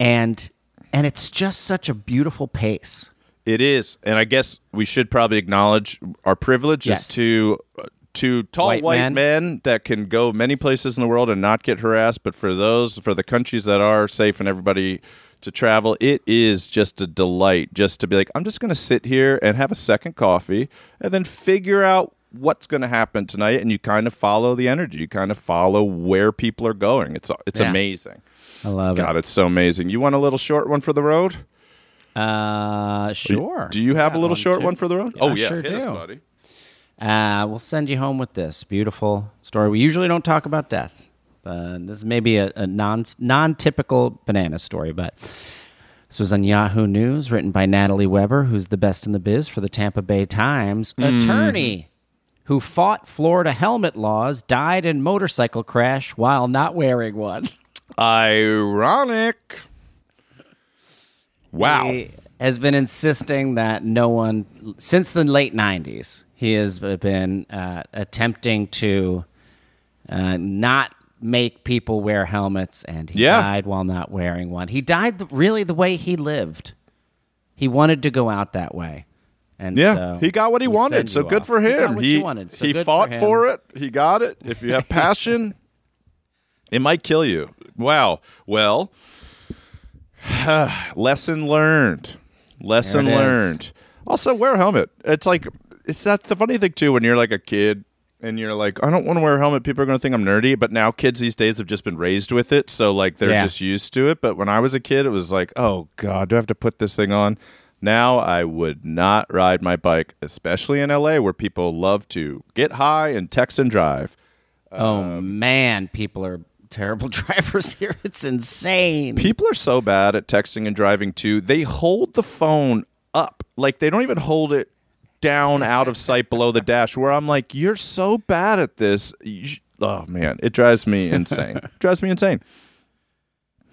and and it's just such a beautiful pace. It is, and I guess we should probably acknowledge our privilege Yes. is to uh, to tall White white, men. men. that can go many places in the world and not get harassed. But for those, for the countries that are safe and everybody to travel, it is just a delight just to be like, I'm just going to sit here and have a second coffee and then figure out what's going to happen tonight. And you kind of follow the energy. You kind of follow where people are going. It's it's Yeah. amazing. I love it, God, it's so amazing. You want a little short one for the road? Uh, sure. Do you have Got a little short too. one for the road? Yeah, oh yeah, sure hit us, do. buddy. Uh, we'll send you home with this beautiful story. We usually don't talk about death. Uh, this is maybe a, a non non typical banana story, but this was on Yahoo News, written by Natalie Weber, who's the best in the biz for the Tampa Bay Times. Attorney who fought Florida helmet laws died in motorcycle crash while not wearing one. Ironic. Wow. He has been insisting that no one, since the late 90s, he has been uh, attempting to uh, not make people wear helmets, and he Yeah. died while not wearing one. He died the, really the way he lived. He wanted to go out that way. And Yeah, so he got what he we wanted. So good off. for He him. what you wanted. So he fought him. for, it. He got it. If you have passion, it might kill you. Wow. Well, lesson learned. Lesson it is. learned. Also, wear a helmet. It's like it's that the funny thing too when you're like a kid and you're like, I don't want to wear a helmet. People are going to think I'm nerdy. But now kids these days have just been raised with it, so like they're Yeah. just used to it. But when I was a kid, it was like, oh god, do I have to put this thing on? Now I would not ride my bike, especially in LA where people love to get high and text and drive. Oh, Um, man. People are terrible drivers here. It's insane. People are so bad at texting and driving too. They hold the phone up. Like they don't even hold it down out of sight below the dash where I'm like, you're so bad at this. Sh- oh man, it drives me insane. drives me insane.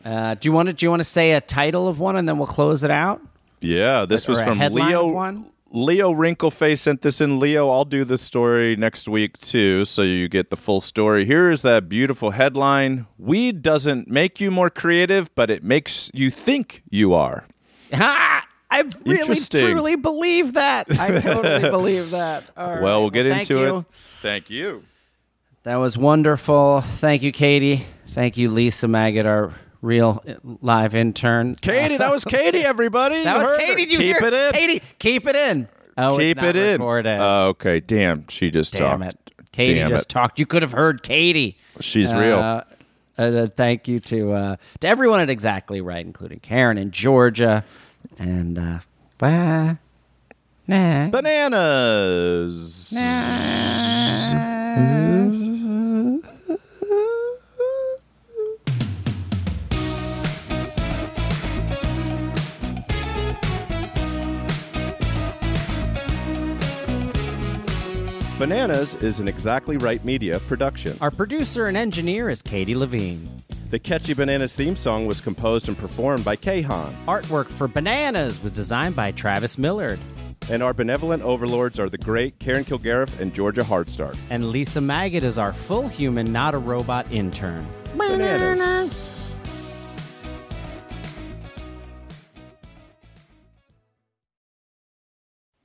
Uh, do you want to do you want to say a title of one and then we'll close it out? Yeah, this Or was a from Leo. one? Leo Wrinkleface sent this in. Leo, I'll do the story next week too, so you get the full story. Here is that beautiful headline: Weed doesn't make you more creative, but it makes you think you are. Ha! I really truly believe that. I totally believe that. All right. Well, we'll get thank into you. it. Thank you. That was wonderful. Thank you, Katie. Thank you, Lisa Maggot, our real uh, live intern. Katie, that was Katie, everybody. That You was Katie. Did you Keep hear? it in. Katie, keep it in. Oh, Keep it's not it in. recorded. Oh, okay. Damn, she just Damn talked. it. Katie Damn just it. talked. You could have heard Katie. She's real. Uh, and thank you to uh, to everyone at Exactly Right, including Karen in Georgia, and uh, bye. Nah. Bananas. Bananas is an Exactly Right Media production. Our producer and engineer is Katie Levine. The catchy Bananas theme song was composed and performed by Kahan. Artwork for Bananas was designed by Travis Millard. And our benevolent overlords are the great Karen Kilgariff and Georgia Hardstark. And Lisa Maggot is our full human, not a robot intern. Bananas.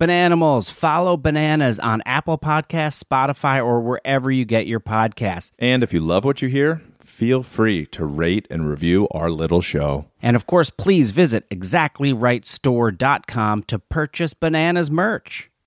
Bananimals, follow Bananas on Apple Podcasts, Spotify, or wherever you get your podcasts. And if you love what you hear, feel free to rate and review our little show. And of course, please visit exactlyrightstore.com to purchase Bananas merch.